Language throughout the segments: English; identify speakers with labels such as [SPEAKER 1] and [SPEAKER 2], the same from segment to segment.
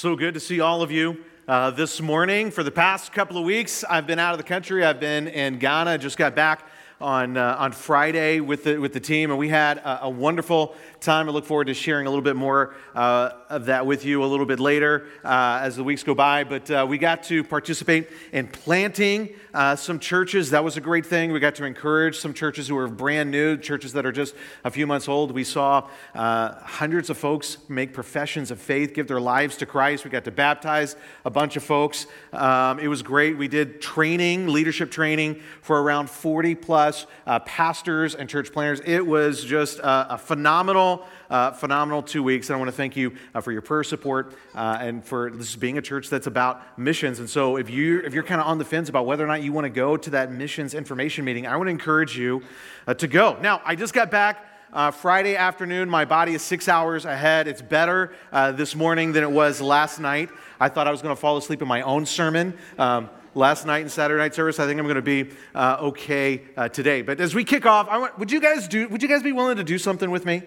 [SPEAKER 1] So good to see all of you uh, this morning. For the past couple of weeks, I've been out of the country. I've been in Ghana, just got back on, uh, on Friday with the, with the team, and we had a, a, wonderful time. I look forward to sharing a little bit more uh, of that with you a little bit later uh, as the weeks go by. But uh, we got to participate in planting uh, some churches. That was a great thing. We got to encourage some churches who are brand new, churches that are just a few months old. We saw uh, hundreds of folks make professions of faith, give their lives to Christ. We got to baptize a bunch of folks. Um, it was great. We did training, leadership training for around 40 plus us, uh, pastors and church planters. It was just a, a phenomenal, uh, phenomenal two weeks. And I want to thank you uh, for your prayer support uh, and for this being a church that's about missions. And so if, you, if you're kind of on the fence about whether or not you want to go to that missions information meeting, I want to encourage you uh, to go. Now, I just got back. Uh, Friday afternoon. My body is six hours ahead. It's better uh, this morning than it was last night. I thought I was going to fall asleep in my own sermon. Um, last night in Saturday night service. I think I'm going to be uh, okay uh, today. But as we kick off, I want, would you guys do? Would you guys be willing to do something with me?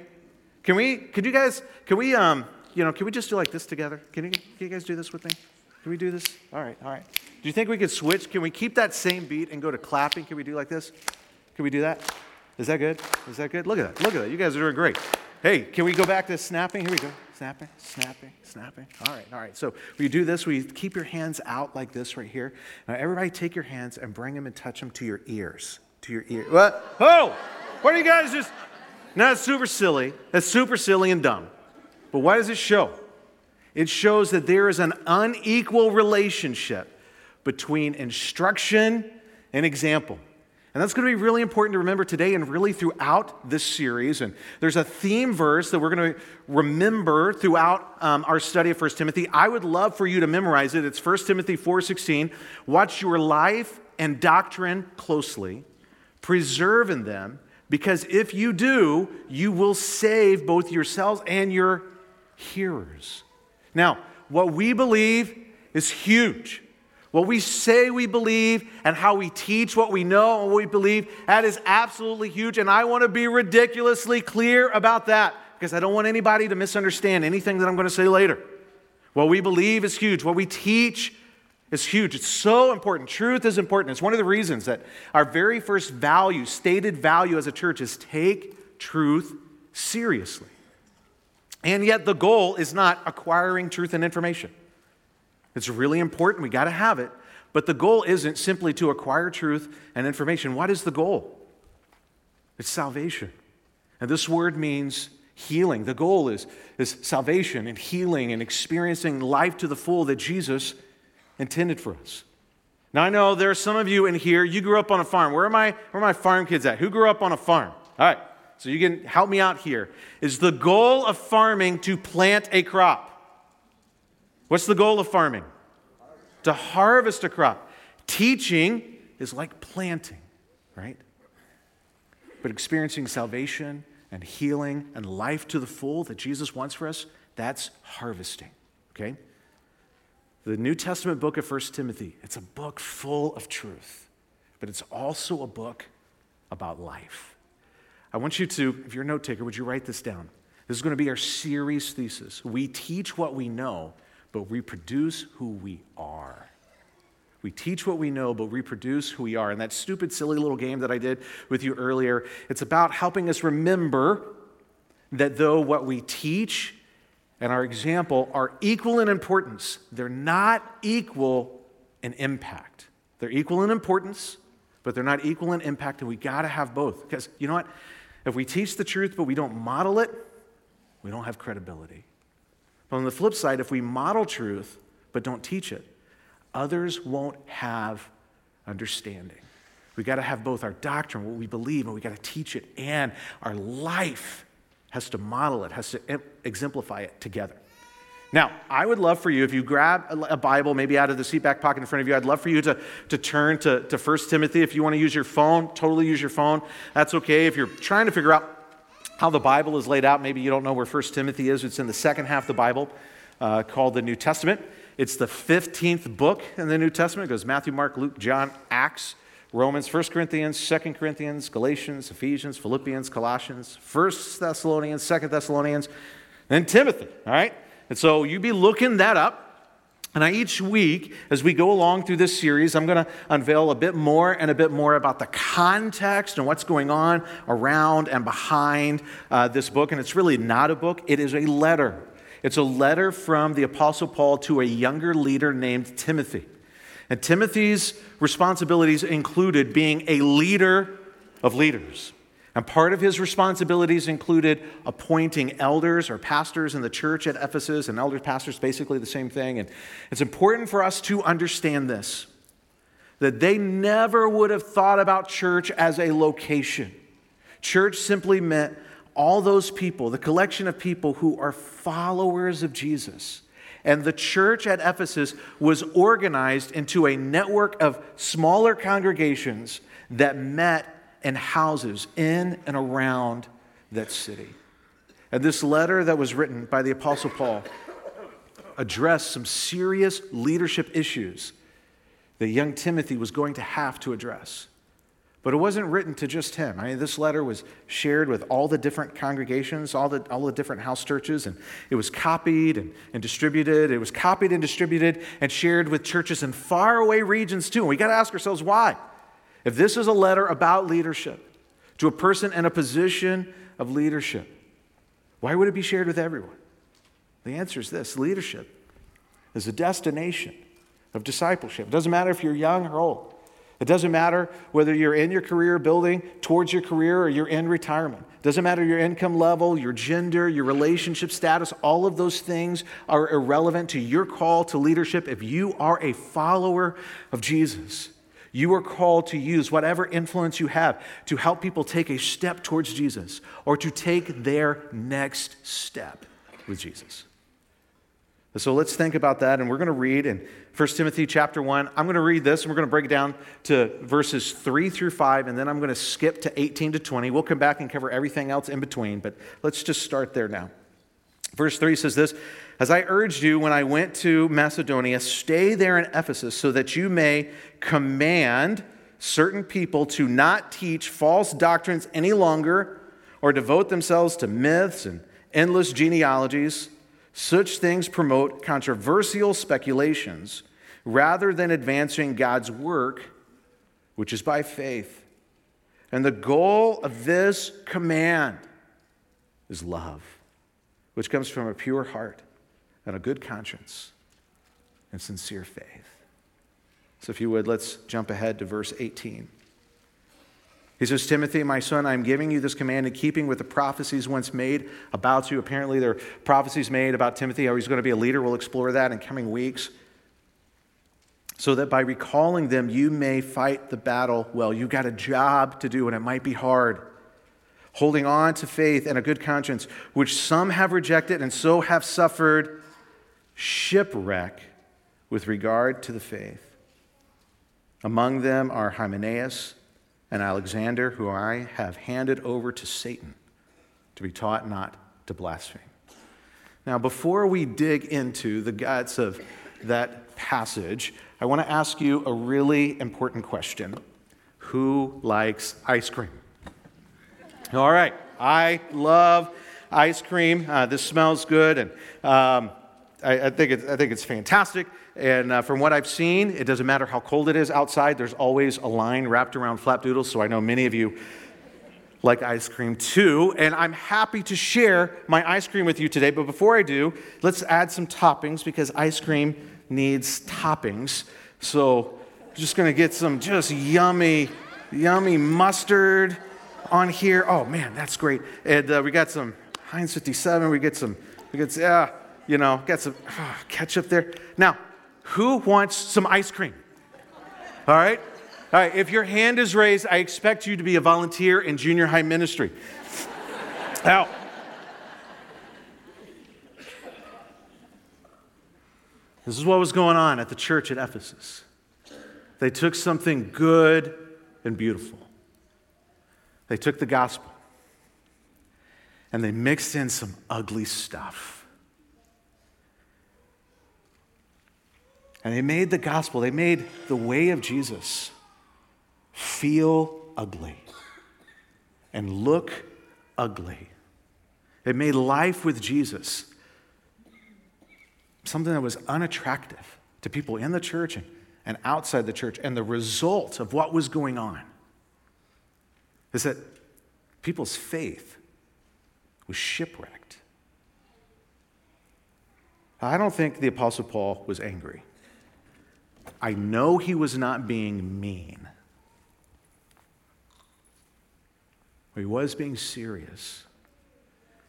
[SPEAKER 1] Can we? Could you guys? Can we? Um, you know, can we just do like this together? Can you, can you guys do this with me? Can we do this? All right, all right. Do you think we could switch? Can we keep that same beat and go to clapping? Can we do like this? Can we do that? Is that good? Is that good? Look at that. Look at that. You guys are doing great. Hey, can we go back to snapping? Here we go. Snapping, snapping, snapping. All right, all right. So we do this. We keep your hands out like this right here. Now, everybody take your hands and bring them and touch them to your ears. To your ear. What? Oh, what are you guys just. No, that's super silly. That's super silly and dumb. But what does it show? It shows that there is an unequal relationship between instruction and example. And that's going to be really important to remember today and really throughout this series. And there's a theme verse that we're going to remember throughout um, our study of 1 Timothy. I would love for you to memorize it. It's 1 Timothy 4.16. Watch your life and doctrine closely. Preserve in them, because if you do, you will save both yourselves and your hearers. Now, what we believe is huge. What we say we believe and how we teach what we know and what we believe, that is absolutely huge. And I want to be ridiculously clear about that because I don't want anybody to misunderstand anything that I'm going to say later. What we believe is huge. What we teach is huge. It's so important. Truth is important. It's one of the reasons that our very first value, stated value as a church, is take truth seriously. And yet, the goal is not acquiring truth and information. It's really important. We got to have it. But the goal isn't simply to acquire truth and information. What is the goal? It's salvation. And this word means healing. The goal is, is salvation and healing and experiencing life to the full that Jesus intended for us. Now, I know there are some of you in here, you grew up on a farm. Where are my, where are my farm kids at? Who grew up on a farm? All right, so you can help me out here. Is the goal of farming to plant a crop? What's the goal of farming? To harvest a crop. Teaching is like planting, right? But experiencing salvation and healing and life to the full that Jesus wants for us, that's harvesting, okay? The New Testament book of 1 Timothy, it's a book full of truth, but it's also a book about life. I want you to, if you're a note taker, would you write this down? This is going to be our series thesis. We teach what we know but reproduce who we are. We teach what we know, but reproduce who we are. And that stupid, silly little game that I did with you earlier, it's about helping us remember that though what we teach and our example are equal in importance, they're not equal in impact. They're equal in importance, but they're not equal in impact, and we got to have both. Because you know what? If we teach the truth, but we don't model it, we don't have credibility. But on the flip side, if we model truth but don't teach it, others won't have understanding. We got to have both our doctrine, what we believe, and we got to teach it, and our life has to model it, has to exemplify it together. Now, I would love for you, if you grab a Bible, maybe out of the seat back pocket in front of you, I'd love for you to, to turn to, to 1 Timothy. If you want to use your phone, totally use your phone. That's okay. If you're trying to figure out how the Bible is laid out, maybe you don't know where 1 Timothy is. It's in the second half of the Bible uh, called the New Testament. It's the 15th book in the New Testament. It goes Matthew, Mark, Luke, John, Acts, Romans, 1 Corinthians, 2 Corinthians, Galatians, Ephesians, Philippians, Colossians, 1 Thessalonians, 2 Thessalonians, and Timothy. All right? And so you'd be looking that up. And I, each week, as we go along through this series, I'm going to unveil a bit more and a bit more about the context and what's going on around and behind uh, this book. And it's really not a book, it is a letter. It's a letter from the Apostle Paul to a younger leader named Timothy. And Timothy's responsibilities included being a leader of leaders. And part of his responsibilities included appointing elders or pastors in the church at Ephesus, and elders, pastors, basically the same thing. And it's important for us to understand this that they never would have thought about church as a location. Church simply meant all those people, the collection of people who are followers of Jesus. And the church at Ephesus was organized into a network of smaller congregations that met and houses in and around that city. And this letter that was written by the Apostle Paul addressed some serious leadership issues that young Timothy was going to have to address. But it wasn't written to just him. I mean, this letter was shared with all the different congregations, all the, all the different house churches, and it was copied and, and distributed. It was copied and distributed and shared with churches in faraway regions too. And we got to ask ourselves why. If this is a letter about leadership to a person in a position of leadership, why would it be shared with everyone? The answer is this leadership is a destination of discipleship. It doesn't matter if you're young or old. It doesn't matter whether you're in your career building towards your career or you're in retirement. It doesn't matter your income level, your gender, your relationship status. All of those things are irrelevant to your call to leadership if you are a follower of Jesus. You are called to use whatever influence you have to help people take a step towards Jesus or to take their next step with Jesus. So let's think about that, and we're going to read in 1 Timothy chapter 1. I'm going to read this, and we're going to break it down to verses 3 through 5, and then I'm going to skip to 18 to 20. We'll come back and cover everything else in between, but let's just start there now. Verse 3 says this As I urged you when I went to Macedonia, stay there in Ephesus so that you may command certain people to not teach false doctrines any longer or devote themselves to myths and endless genealogies. Such things promote controversial speculations rather than advancing God's work, which is by faith. And the goal of this command is love which comes from a pure heart and a good conscience and sincere faith. So, if you would, let's jump ahead to verse 18. He says, Timothy, my son, I'm giving you this command in keeping with the prophecies once made about you. Apparently, there are prophecies made about Timothy, how he's going to be a leader. We'll explore that in coming weeks. So that by recalling them, you may fight the battle well. You've got a job to do, and it might be hard holding on to faith and a good conscience, which some have rejected and so have suffered shipwreck with regard to the faith. Among them are Hymenaeus and Alexander, who I have handed over to Satan to be taught not to blaspheme. Now, before we dig into the guts of that passage, I want to ask you a really important question Who likes ice cream? All right. I love ice cream. Uh, this smells good, and um, I, I, think it's, I think it's fantastic. And uh, from what I've seen, it doesn't matter how cold it is outside, there's always a line wrapped around Flapdoodles. So I know many of you like ice cream too. And I'm happy to share my ice cream with you today. But before I do, let's add some toppings because ice cream needs toppings. So I'm just going to get some just yummy, yummy mustard on here. Oh man, that's great. And uh, we got some Heinz 57. We get some, we get, yeah, you know, got some oh, ketchup there. Now, who wants some ice cream? All right? All right, if your hand is raised, I expect you to be a volunteer in junior high ministry. Now, This is what was going on at the church at Ephesus. They took something good and beautiful, they took the gospel and they mixed in some ugly stuff. And they made the gospel, they made the way of Jesus feel ugly and look ugly. It made life with Jesus something that was unattractive to people in the church and, and outside the church. And the result of what was going on is that people's faith was shipwrecked. I don't think the Apostle Paul was angry. I know he was not being mean. He was being serious.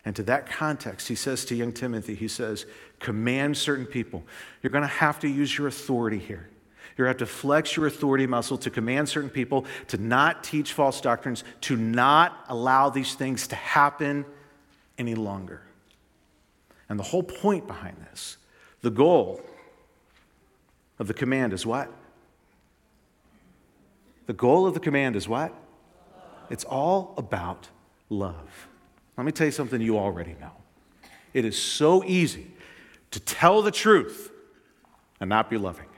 [SPEAKER 1] And to that context, he says to young Timothy, he says, command certain people. You're going to have to use your authority here. You're going to have to flex your authority muscle to command certain people, to not teach false doctrines, to not allow these things to happen any longer. And the whole point behind this, the goal of the command is what? The goal of the command is what? It's all about love. Let me tell you something you already know. It is so easy to tell the truth and not be loving,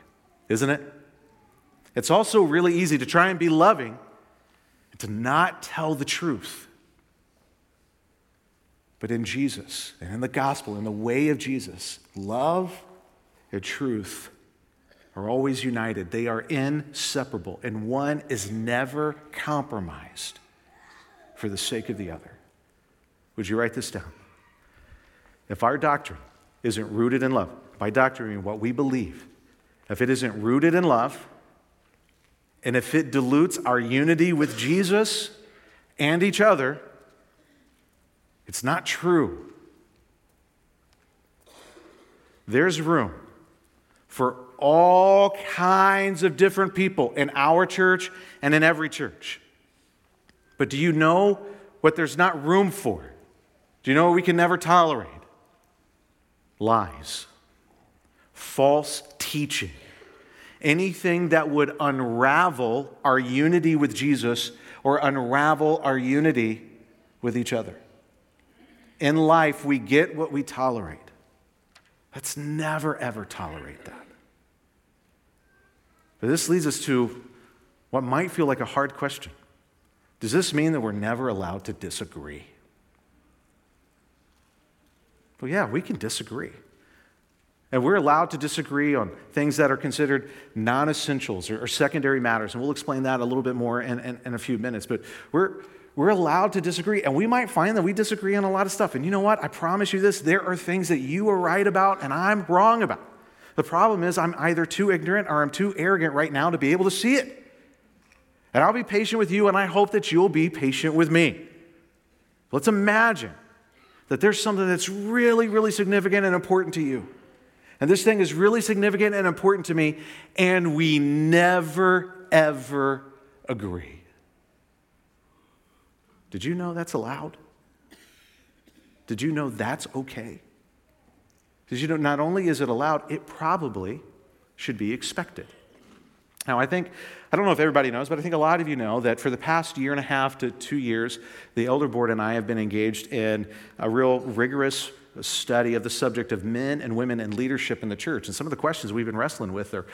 [SPEAKER 1] isn't it? It's also really easy to try and be loving and to not tell the truth. But in Jesus and in the gospel, in the way of Jesus, love and truth are always united. They are inseparable, and one is never compromised for the sake of the other. Would you write this down? If our doctrine isn't rooted in love, by doctrine, I mean what we believe, if it isn't rooted in love, and if it dilutes our unity with Jesus and each other, it's not true. There's room for all kinds of different people in our church and in every church. But do you know what there's not room for? Do you know what we can never tolerate? Lies, false teaching, anything that would unravel our unity with Jesus or unravel our unity with each other. In life, we get what we tolerate. Let's never, ever tolerate that. But this leads us to what might feel like a hard question Does this mean that we're never allowed to disagree? Well, yeah, we can disagree. And we're allowed to disagree on things that are considered non essentials or, or, secondary matters. And we'll explain that a little bit more in, in, in a few minutes. But we're, we're allowed to disagree, and we might find that we disagree on a lot of stuff. And you know what? I promise you this there are things that you are right about and I'm wrong about. The problem is, I'm either too ignorant or I'm too arrogant right now to be able to see it. And I'll be patient with you, and I hope that you'll be patient with me. Let's imagine that there's something that's really, really significant and important to you. And this thing is really significant and important to me, and we never, ever agree. Did you know that's allowed? Did you know that's okay? Did you know not only is it allowed, it probably should be expected. Now, I think, I don't know if everybody knows, but I think a lot of you know that for the past year and a half to two years, the Elder Board and I have been engaged in a real rigorous study of the subject of men and women and leadership in the church. And some of the questions we've been wrestling with are,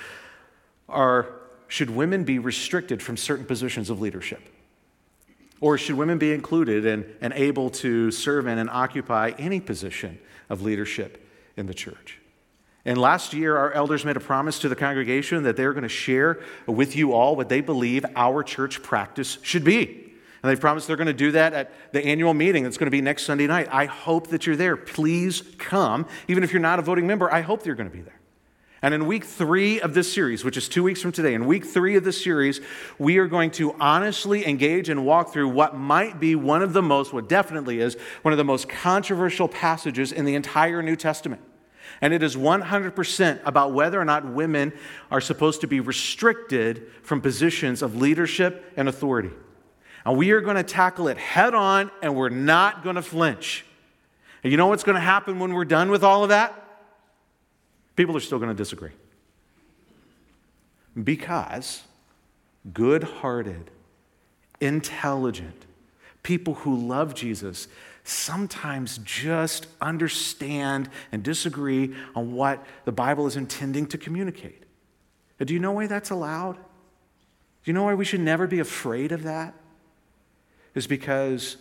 [SPEAKER 1] are should women be restricted from certain positions of leadership? Or should women be included and, and able to serve in and occupy any position of leadership in the church? And last year, our elders made a promise to the congregation that they're going to share with you all what they believe our church practice should be. And they promised they're going to do that at the annual meeting that's going to be next Sunday night. I hope that you're there. Please come. Even if you're not a voting member, I hope you're going to be there. And in week three of this series, which is two weeks from today, in week three of this series, we are going to honestly engage and walk through what might be one of the most, what definitely is, one of the most controversial passages in the entire New Testament. And it is 100% about whether or not women are supposed to be restricted from positions of leadership and authority. And we are going to tackle it head on, and we're not going to flinch. And you know what's going to happen when we're done with all of that? People are still going to disagree. Because good hearted, intelligent people who love Jesus sometimes just understand and disagree on what the Bible is intending to communicate. Do you know why that's allowed? Do you know why we should never be afraid of that? Is because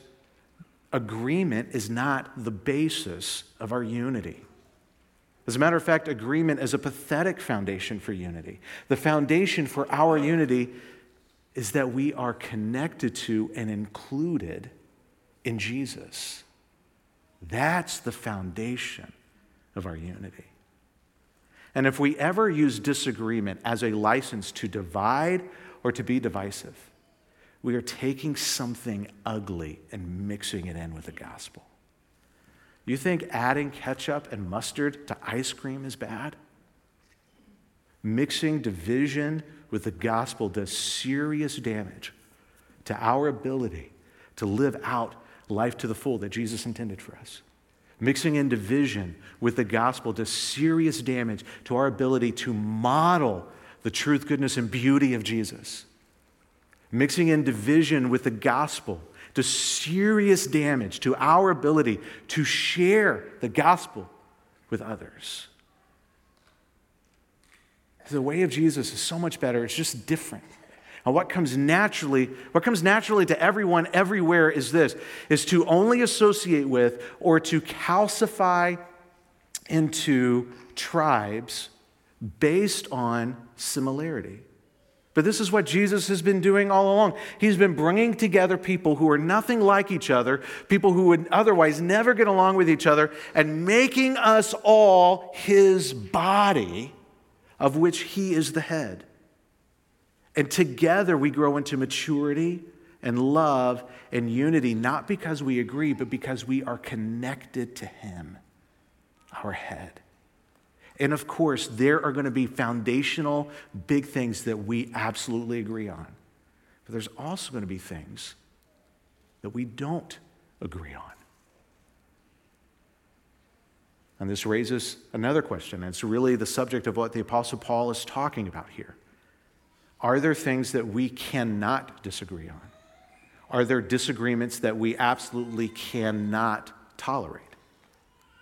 [SPEAKER 1] agreement is not the basis of our unity. As a matter of fact, agreement is a pathetic foundation for unity. The foundation for our unity is that we are connected to and included in Jesus. That's the foundation of our unity. And if we ever use disagreement as a license to divide or to be divisive, we are taking something ugly and mixing it in with the gospel. You think adding ketchup and mustard to ice cream is bad? Mixing division with the gospel does serious damage to our ability to live out life to the full that Jesus intended for us. Mixing in division with the gospel does serious damage to our ability to model the truth, goodness, and beauty of Jesus. Mixing in division with the gospel does serious damage to our ability to share the gospel with others. The way of Jesus is so much better, it's just different. And what comes naturally, what comes naturally to everyone everywhere is this is to only associate with or to calcify into tribes based on similarity. But this is what Jesus has been doing all along. He's been bringing together people who are nothing like each other, people who would otherwise never get along with each other, and making us all his body, of which he is the head. And together we grow into maturity and love and unity, not because we agree, but because we are connected to Him, our head. And of course, there are going to be foundational big things that we absolutely agree on. But there's also going to be things that we don't agree on. And this raises another question. And it's really the subject of what the Apostle Paul is talking about here. Are there things that we cannot disagree on? Are there disagreements that we absolutely cannot tolerate?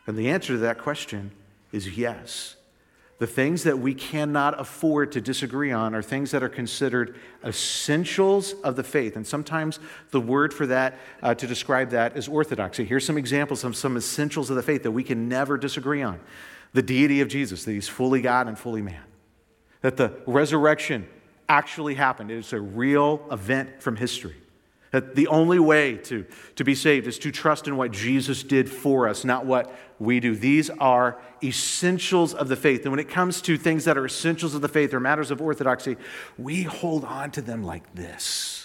[SPEAKER 1] And the answer to that question is yes. The things that we cannot afford to disagree on are things that are considered essentials of the faith. And sometimes the word for that, uh, to describe that, is orthodoxy. Here's some examples of some essentials of the faith that we can never disagree on the deity of Jesus, that he's fully God and fully man, that the resurrection actually happened. It is a real event from history. That the only way to, to be saved is to trust in what Jesus did for us, not what we do. These are essentials of the faith. And when it comes to things that are essentials of the faith or matters of orthodoxy, we hold on to them like this.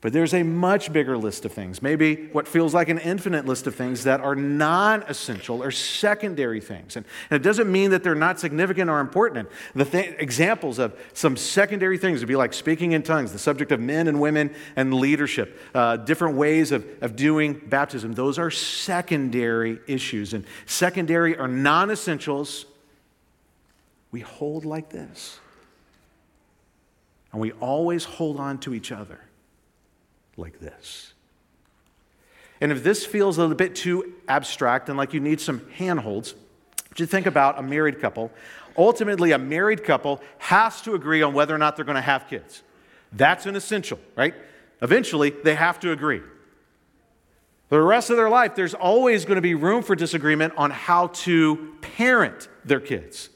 [SPEAKER 1] But there's a much bigger list of things, maybe what feels like an infinite list of things that are non essential or secondary things. And, and, it doesn't mean that they're not significant or important. The th- examples of some secondary things would be like speaking in tongues, the subject of men and women and leadership, uh, different ways of, of doing baptism. Those are secondary issues. And secondary or non essentials. We hold like this. And we always hold on to each other like this. And if this feels a little bit too abstract and like you need some handholds, you think about a married couple. Ultimately, a married couple has to agree on whether or not they're going to have kids. That's an essential, right? Eventually, they have to agree. For the rest of their life, there's always going to be room for disagreement on how to parent their kids.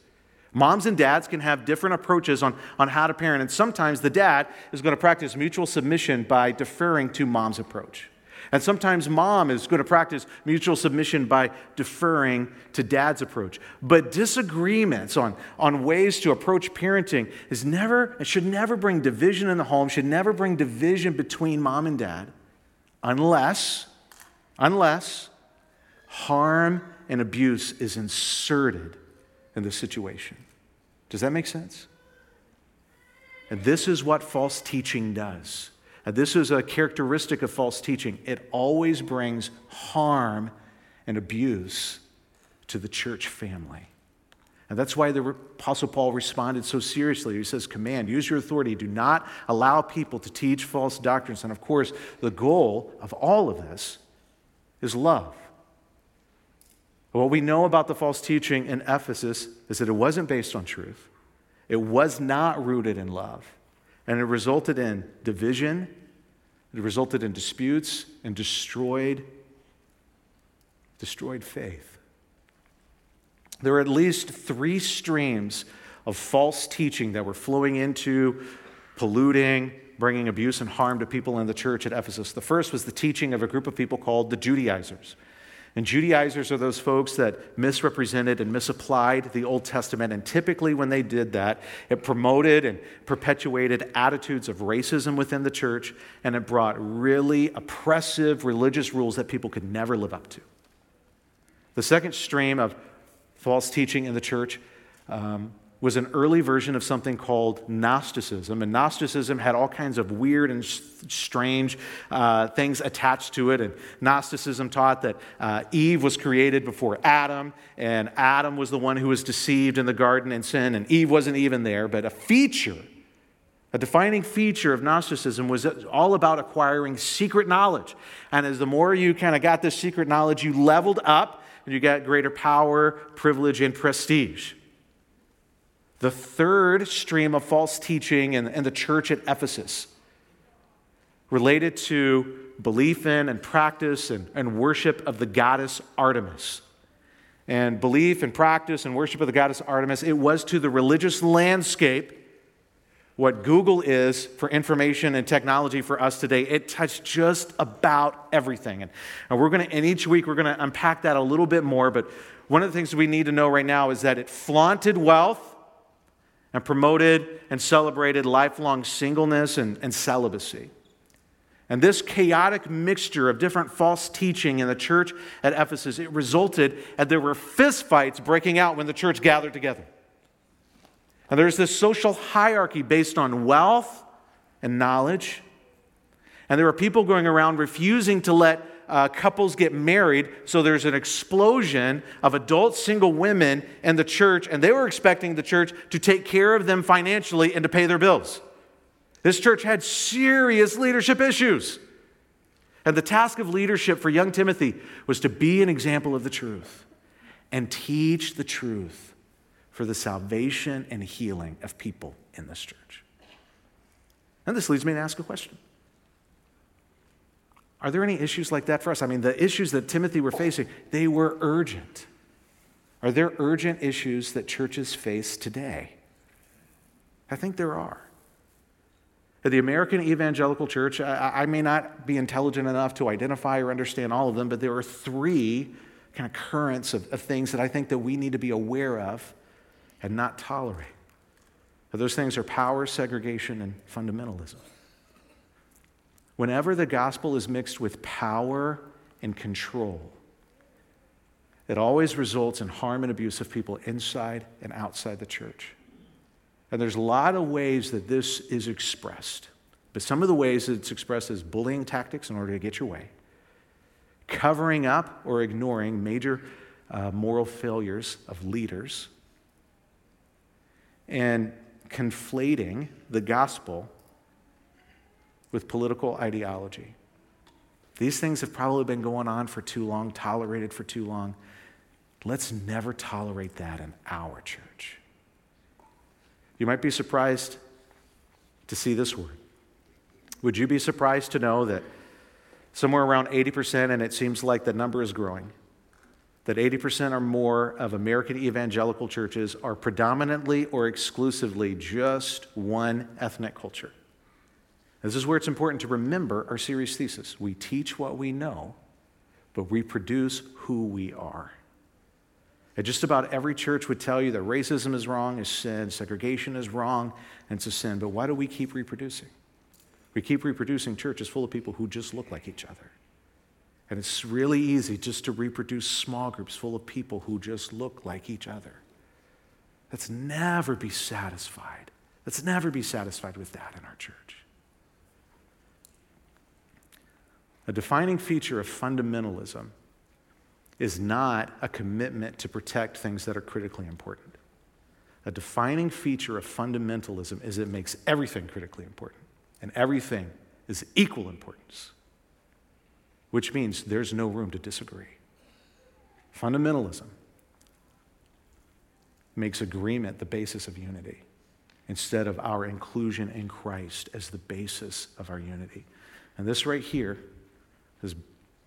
[SPEAKER 1] Moms and dads can have different approaches on, on how to parent, and sometimes the dad is going to practice mutual submission by deferring to mom's approach. And sometimes mom is going to practice mutual submission by deferring to dad's approach. But disagreements on, on ways to approach parenting is never, it should never bring division in the home, should never bring division between mom and dad, unless, unless harm and abuse is inserted in this situation. Does that make sense? And this is what false teaching does. And this is a characteristic of false teaching. It always brings harm and abuse to the church family. And that's why the Apostle Paul responded so seriously. He says, Command, use your authority. Do not allow people to teach false doctrines. And of course, the goal of all of this is love. What we know about the false teaching in Ephesus is that it wasn't based on truth, it was not rooted in love, and it resulted in division, it resulted in disputes, and destroyed, destroyed faith. There were at least three streams of false teaching that were flowing into, polluting, bringing abuse and harm to people in the church at Ephesus. The first was the teaching of a group of people called the Judaizers. And Judaizers are those folks that misrepresented and misapplied the Old Testament. And typically, when they did that, it promoted and perpetuated attitudes of racism within the church, and it brought really oppressive religious rules that people could never live up to. The second stream of false teaching in the church um, was an early version of something called Gnosticism. And Gnosticism had all kinds of weird and strange uh, things attached to it. And Gnosticism taught that uh, Eve was created before Adam, and Adam was the one who was deceived in the garden and sin, and Eve wasn't even there. But a feature, a defining feature of Gnosticism was all about acquiring secret knowledge. And as the more you kind of got this secret knowledge, you leveled up and you got greater power, privilege, and prestige. The third stream of false teaching in, in the church at Ephesus related to belief in and practice and, and worship of the goddess Artemis. And belief and practice and worship of the goddess Artemis, it was to the religious landscape what Google is for information and technology for us today. It touched just about everything. And, and we're going to, and each week, we're going to unpack that a little bit more. But one of the things we need to know right now is that it flaunted wealth and promoted and celebrated lifelong singleness and, and celibacy. And this chaotic mixture of different false teaching in the church at Ephesus, it resulted and there were fistfights breaking out when the church gathered together. And there's this social hierarchy based on wealth and knowledge. And there were people going around refusing to let uh, couples get married, so there's an explosion of adult single women in the church, and they were expecting the church to take care of them financially and to pay their bills. This church had serious leadership issues. And the task of leadership for young Timothy was to be an example of the truth and teach the truth for the salvation and healing of people in this church. And this leads me to ask a question are there any issues like that for us? I mean, the issues that Timothy were facing, they were urgent. Are there urgent issues that churches face today? I think there are. The American Evangelical Church, I, I, may not be intelligent enough to identify or understand all of them, but there are three kind of currents of, of things that I think that we need to be aware of and not tolerate. Those things are power, segregation, and fundamentalism. Whenever the gospel is mixed with power and control, it always results in harm and abuse of people inside and outside the church. And there's a lot of ways that this is expressed. But some of the ways that it's expressed is bullying tactics in order to get your way, covering up or ignoring major uh, moral failures of leaders, and conflating the gospel with political ideology. These things have probably been going on for too long, tolerated for too long. Let's never tolerate that in our church. You might be surprised to see this word. Would you be surprised to know that somewhere around 80%, and it seems like the number is growing, that 80% or more of American evangelical churches are predominantly or exclusively just one ethnic culture? This is where it's important to remember our series thesis. We teach what we know, but we produce who we are. And just about every church would tell you that racism is wrong, is sin, segregation is wrong, and it's a sin. But why do we keep reproducing? We keep reproducing churches full of people who just look like each other. And it's really easy just to reproduce small groups full of people who just look like each other. Let's never be satisfied. Let's never be satisfied with that in our church. A defining feature of fundamentalism is not a commitment to protect things that are critically important. A defining feature of fundamentalism is it makes everything critically important, and everything is equal importance, which means there's no room to disagree. Fundamentalism makes agreement the basis of unity instead of our inclusion in Christ as the basis of our unity. And this right here has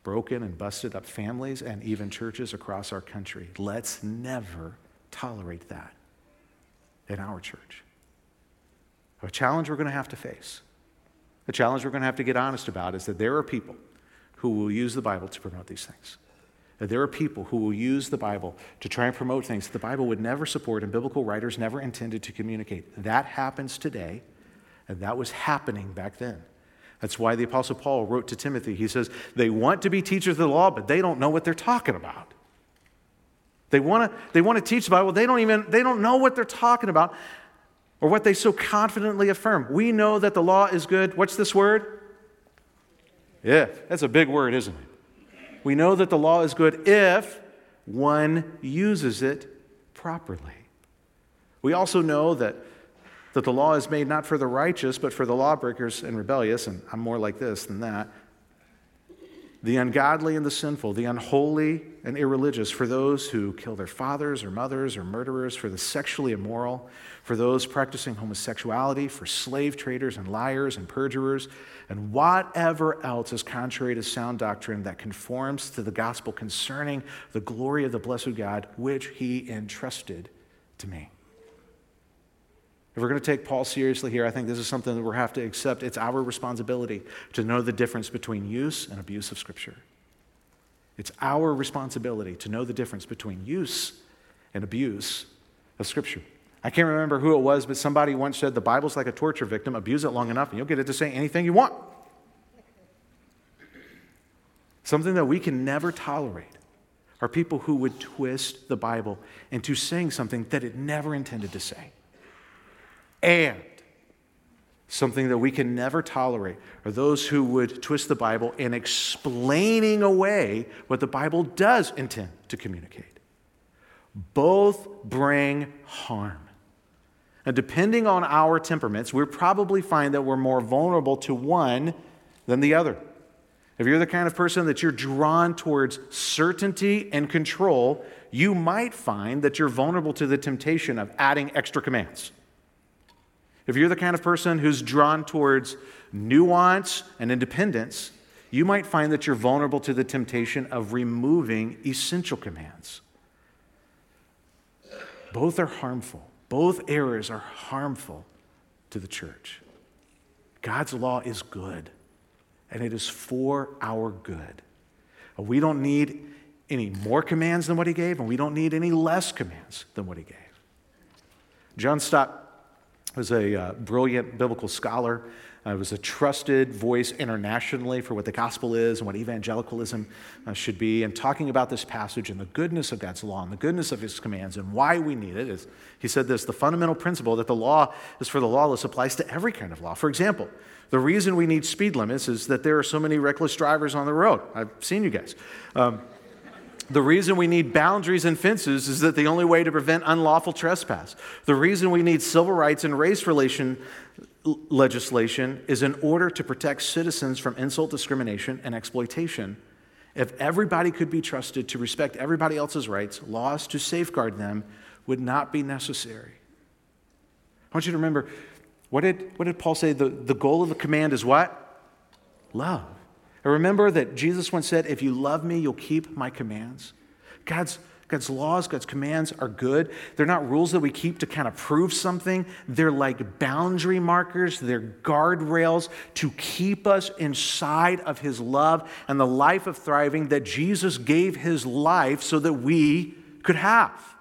[SPEAKER 1] broken and busted up families and even churches across our country. Let's never tolerate that in our church. A challenge we're going to have to face, a challenge we're going to have to get honest about is that there are people who will use the Bible to promote these things. That there are people who will use the Bible to try and promote things the Bible would never support and biblical writers never intended to communicate. That happens today, and that was happening back then. That's why the Apostle Paul wrote to Timothy. He says, They want to be teachers of the law, but they don't know what they're talking about. They want to, they want to teach the Bible, they don't even they don't know what they're talking about or what they so confidently affirm. We know that the law is good. What's this word? If. That's a big word, isn't it? We know that the law is good if one uses it properly. We also know that, that the law is made not for the righteous, but for the lawbreakers and rebellious, and I'm more like this than that. The ungodly and the sinful, the unholy and irreligious, for those who kill their fathers or mothers or murderers, for the sexually immoral, for those practicing homosexuality, for slave traders and liars and perjurers, and whatever else is contrary to sound doctrine that conforms to the gospel concerning the glory of the blessed God, which he entrusted to me. If we're going to take Paul seriously here, I think this is something that we have to accept. It's our responsibility to know the difference between use and abuse of Scripture. It's our responsibility to know the difference between use and abuse of Scripture. I can't remember who it was, but somebody once said the Bible's like a torture victim. Abuse it long enough, and you'll get it to say anything you want. Something that we can never tolerate are people who would twist the Bible into saying something that it never intended to say. And something that we can never tolerate are those who would twist the Bible in explaining away what the Bible does intend to communicate. Both bring harm. And depending on our temperaments, we probably find that we're more vulnerable to one than the other. If you're the kind of person that you're drawn towards certainty and control, you might find that you're vulnerable to the temptation of adding extra commands. If you're the kind of person who's drawn towards nuance and independence, you might find that you're vulnerable to the temptation of removing essential commands. Both are harmful. Both errors are harmful to the church. God's law is good, and it is for our good. We don't need any more commands than what he gave, and we don't need any less commands than what he gave. John Stott was a uh, brilliant biblical scholar. Uh, was a trusted voice internationally for what the gospel is and what evangelicalism uh, should be. And talking about this passage and the goodness of God's law and the goodness of his commands and why we need it is, he said this the fundamental principle that the law is for the lawless applies to every kind of law. For example, the reason we need speed limits is that there are so many reckless drivers on the road. I've seen you guys. Um, the reason we need boundaries and fences is that the only way to prevent unlawful trespass. The reason we need civil rights and race relation legislation is in order to protect citizens from insult, discrimination, and exploitation. If everybody could be trusted to respect everybody else's rights, laws to safeguard them would not be necessary. I want you to remember what did, what did Paul say? The, the goal of the command is what? Love. And remember that Jesus once said, If you love me, you'll keep my commands. God's, God's laws, God's commands are good. They're not rules that we keep to kind of prove something. They're like boundary markers, they're guardrails to keep us inside of His love and the life of thriving that Jesus gave His life so that we could have.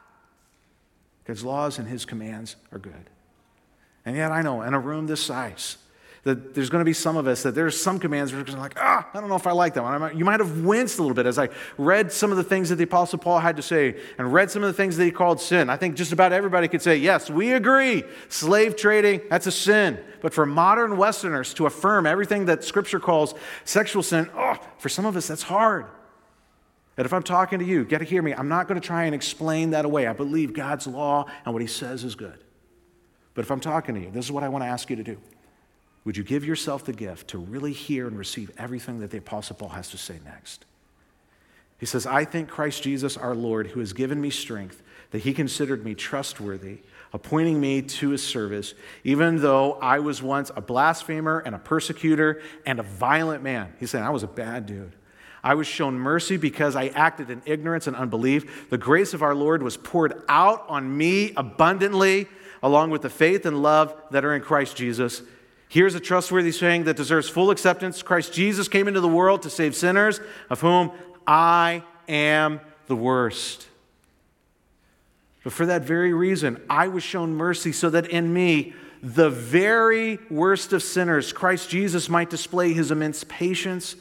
[SPEAKER 1] God's laws and His commands are good. And yet, I know in a room this size, that there's going to be some of us that there's some commands we're going to like, ah, I don't know if I like that one. You might have winced a little bit as I read some of the things that the Apostle Paul had to say and read some of the things that he called sin. I think just about everybody could say, yes, we agree. Slave trading, that's a sin. But for modern Westerners to affirm everything that Scripture calls sexual sin, oh, for some of us, that's hard. And if I'm talking to you, get to hear me. I'm not going to try and explain that away. I believe God's law and what He says is good. But if I'm talking to you, this is what I want to ask you to do. Would you give yourself the gift to really hear and receive everything that the Apostle Paul has to say next? He says, I thank Christ Jesus our Lord, who has given me strength, that he considered me trustworthy, appointing me to his service, even though I was once a blasphemer and a persecutor and a violent man. He's saying, I was a bad dude. I was shown mercy because I acted in ignorance and unbelief. The grace of our Lord was poured out on me abundantly, along with the faith and love that are in Christ Jesus. Here's a trustworthy saying that deserves full acceptance Christ Jesus came into the world to save sinners, of whom I am the worst. But for that very reason, I was shown mercy so that in me, the very worst of sinners, Christ Jesus might display his immense patience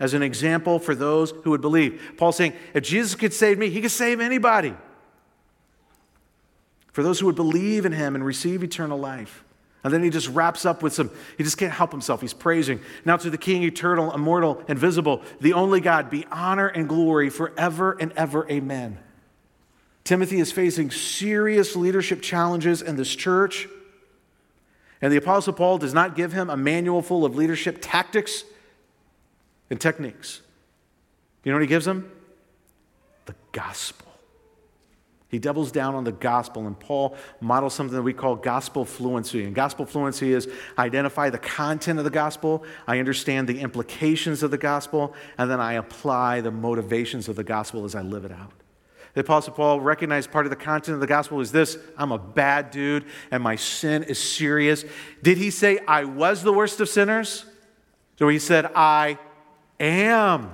[SPEAKER 1] as an example for those who would believe. Paul's saying, if Jesus could save me, he could save anybody. For those who would believe in him and receive eternal life. And then he just wraps up with some, he just can't help himself. He's praising. Now to the King, eternal, immortal, invisible, the only God, be honor and glory forever and ever. Amen. Timothy is facing serious leadership challenges in this church. And the Apostle Paul does not give him a manual full of leadership tactics and techniques. You know what he gives him? The gospel. He doubles down on the gospel, and Paul models something that we call gospel fluency. And gospel fluency is identify the content of the gospel, I understand the implications of the gospel, and then I apply the motivations of the gospel as I live it out. The Apostle Paul recognized part of the content of the gospel is this I'm a bad dude, and my sin is serious. Did he say, I was the worst of sinners? So he said, I am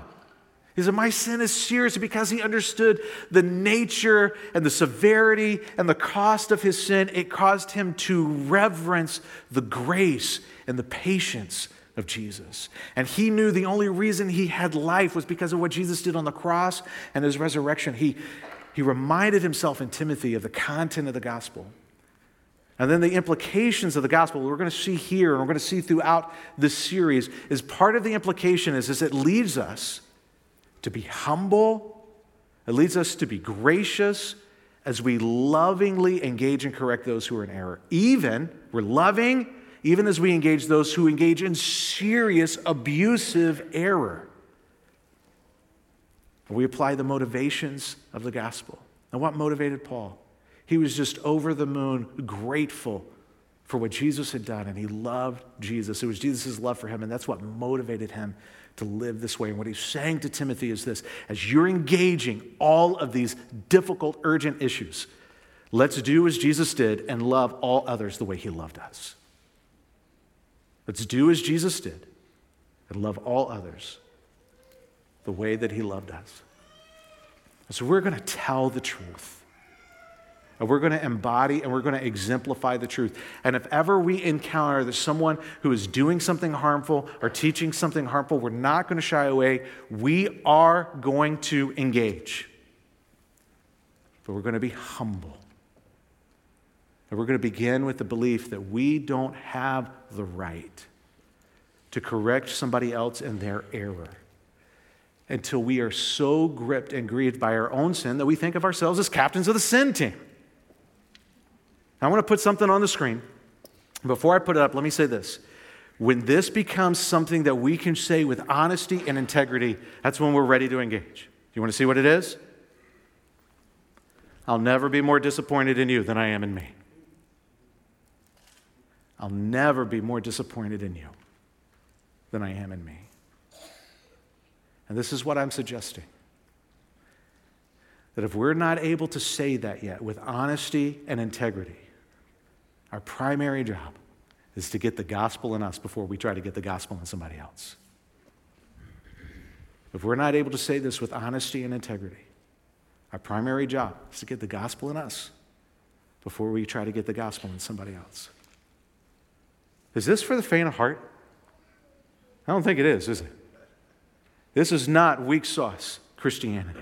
[SPEAKER 1] he said, My sin is serious because he understood the nature and the severity and the cost of his sin. It caused him to reverence the grace and the patience of Jesus. And he knew the only reason he had life was because of what Jesus did on the cross and his resurrection. He, he reminded himself in Timothy of the content of the gospel. And then the implications of the gospel we're going to see here and we're going to see throughout this series is part of the implication is, is it leads us to be humble. It leads us to be gracious as we lovingly engage and correct those who are in error. Even, we're loving, even as we engage those who engage in serious abusive error. We apply the motivations of the gospel. And what motivated Paul? He was just over the moon grateful for what Jesus had done, and he loved Jesus. It was Jesus' love for him, and that's what motivated him to live this way. And what he's saying to Timothy is this as you're engaging all of these difficult, urgent issues, let's do as Jesus did and love all others the way he loved us. Let's do as Jesus did and love all others the way that he loved us. So we're going to tell the truth. And we're going to embody and we're going to exemplify the truth. And if ever we encounter that someone who is doing something harmful or teaching something harmful, we're not going to shy away. We are going to engage. But we're going to be humble. And we're going to begin with the belief that we don't have the right to correct somebody else in their error until we are so gripped and grieved by our own sin that we think of ourselves as captains of the sin team. I want to put something on the screen. Before I put it up, let me say this. When this becomes something that we can say with honesty and integrity, that's when we're ready to engage. You want to see what it is? I'll never be more disappointed in you than I am in me. I'll never be more disappointed in you than I am in me. And this is what I'm suggesting that if we're not able to say that yet with honesty and integrity, our primary job is to get the gospel in us before we try to get the gospel in somebody else. If we're not able to say this with honesty and integrity, our primary job is to get the gospel in us before we try to get the gospel in somebody else. Is this for the faint of heart? I don't think it is, is it? This is not weak sauce Christianity.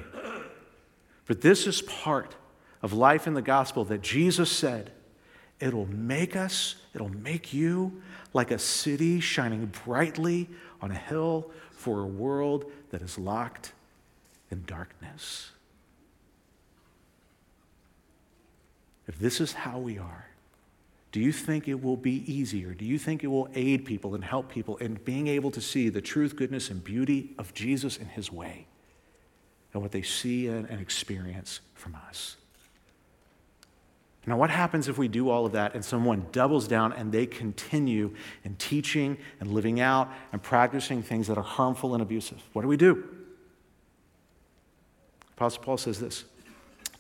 [SPEAKER 1] But this is part of life in the gospel that Jesus said It'll make us, it'll make you like a city shining brightly on a hill for a world that is locked in darkness. If this is how we are, do you think it will be easier? Do you think it will aid people and help people in being able to see the truth, goodness, and beauty of Jesus and his way and what they see and, experience from us? Now, what happens if we do all of that and someone doubles down and they continue in teaching and living out and practicing things that are harmful and abusive? What do we do? Apostle Paul says this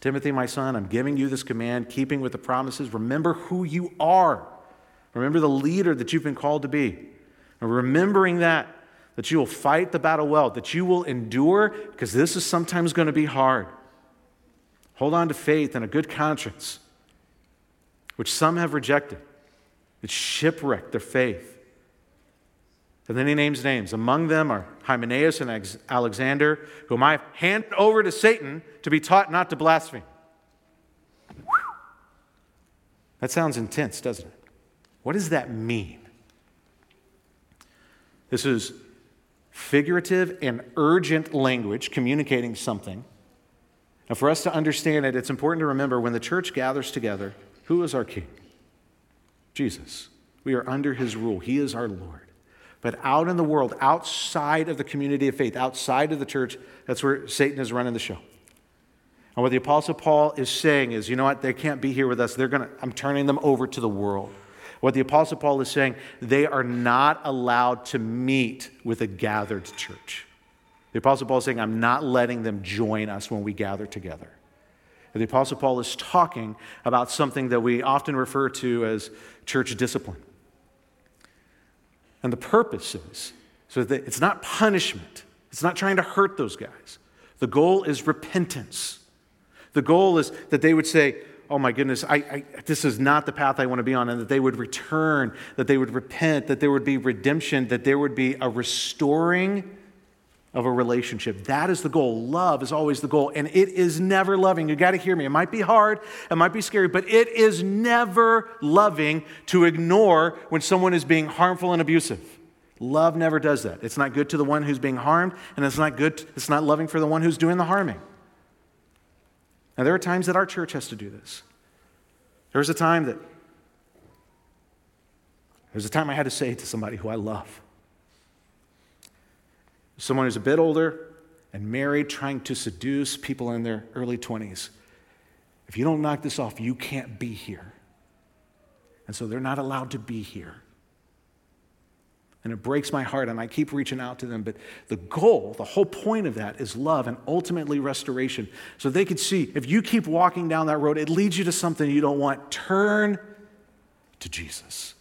[SPEAKER 1] Timothy, my son, I'm giving you this command, keeping with the promises. Remember who you are. Remember the leader that you've been called to be. And remembering that, that you will fight the battle well, that you will endure, because this is sometimes going to be hard. Hold on to faith and a good conscience, which some have rejected. It shipwrecked their faith. And then he names names. Among them are Hymenaeus and Alexander, whom I handed over to Satan to be taught not to blaspheme. That sounds intense, doesn't it? What does that mean? This is figurative and urgent language communicating something. And for us to understand it, it's important to remember when the church gathers together, who is our king? Jesus. We are under his rule, he is our Lord. But out in the world, outside of the community of faith, outside of the church, that's where Satan is running the show. And what the Apostle Paul is saying is, you know what, they can't be here with us. They're gonna, I'm turning them over to the world. What the Apostle Paul is saying, they are not allowed to meet with a gathered church. The Apostle Paul is saying, I'm not letting them join us when we gather together. The Apostle Paul is talking about something that we often refer to as church discipline. And the purpose is so that it's not punishment, it's not trying to hurt those guys. The goal is repentance. The goal is that they would say, Oh my goodness, I, I, this is not the path I want to be on, and that they would return, that they would repent, that there would be redemption, that there would be a restoring of a relationship. That is the goal. Love is always the goal, and it is never loving. You got to hear me. It might be hard, it might be scary, but it is never loving to ignore when someone is being harmful and abusive. Love never does that. It's not good to the one who's being harmed, and it's not good, it's not loving for the one who's doing the harming. Now, there are times that our church has to do this. There was a time that, there was a time I had to say to somebody who I love, someone who's a bit older and married, trying to seduce people in their early 20s. If you don't knock this off, you can't be here. And so they're not allowed to be here. And it breaks my heart, and I keep reaching out to them. But the goal, the whole point of that is love and ultimately restoration. So they could see if you keep walking down that road, it leads you to something you don't want. Turn to Jesus.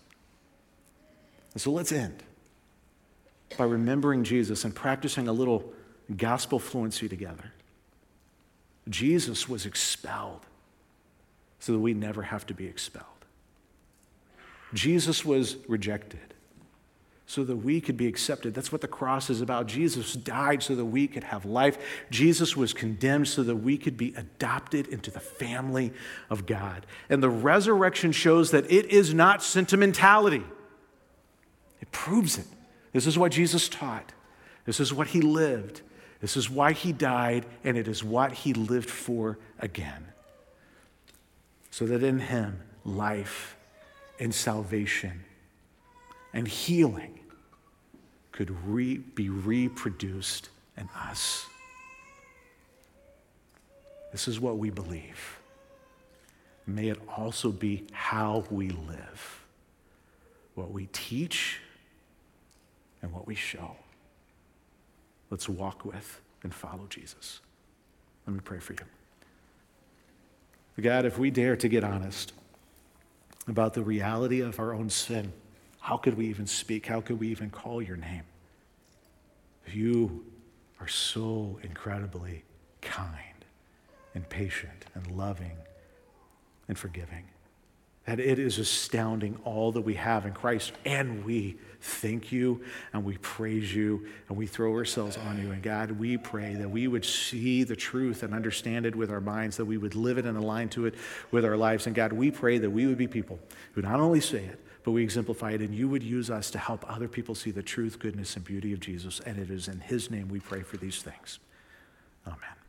[SPEAKER 1] And so let's end by remembering Jesus and practicing a little gospel fluency together. Jesus was expelled so that we never have to be expelled. Jesus was rejected so that we could be accepted. That's what the cross is about. Jesus died so that we could have life. Jesus was condemned so that we could be adopted into the family of God. And the resurrection shows that it is not sentimentality, it proves it. This is what Jesus taught. This is what he lived. This is why he died, and it is what he lived for again. So that in him, life and salvation and healing could re- be reproduced in us. This is what we believe. May it also be how we live, what we teach and what we show. Let's walk with and follow Jesus. Let me pray for you. God, if we dare to get honest about the reality of our own sin, how could we even speak? How could we even call your name? You are so incredibly kind and patient and loving and forgiving that it is astounding all that we have in Christ. And we thank you and we praise you and we throw ourselves on you. And God, we pray that we would see the truth and understand it with our minds, that we would live it and align to it with our lives. And God, we pray that we would be people who not only say it, but we exemplify it, and you would use us to help other people see the truth, goodness, and beauty of Jesus. And it is in His name we pray for these things. Amen.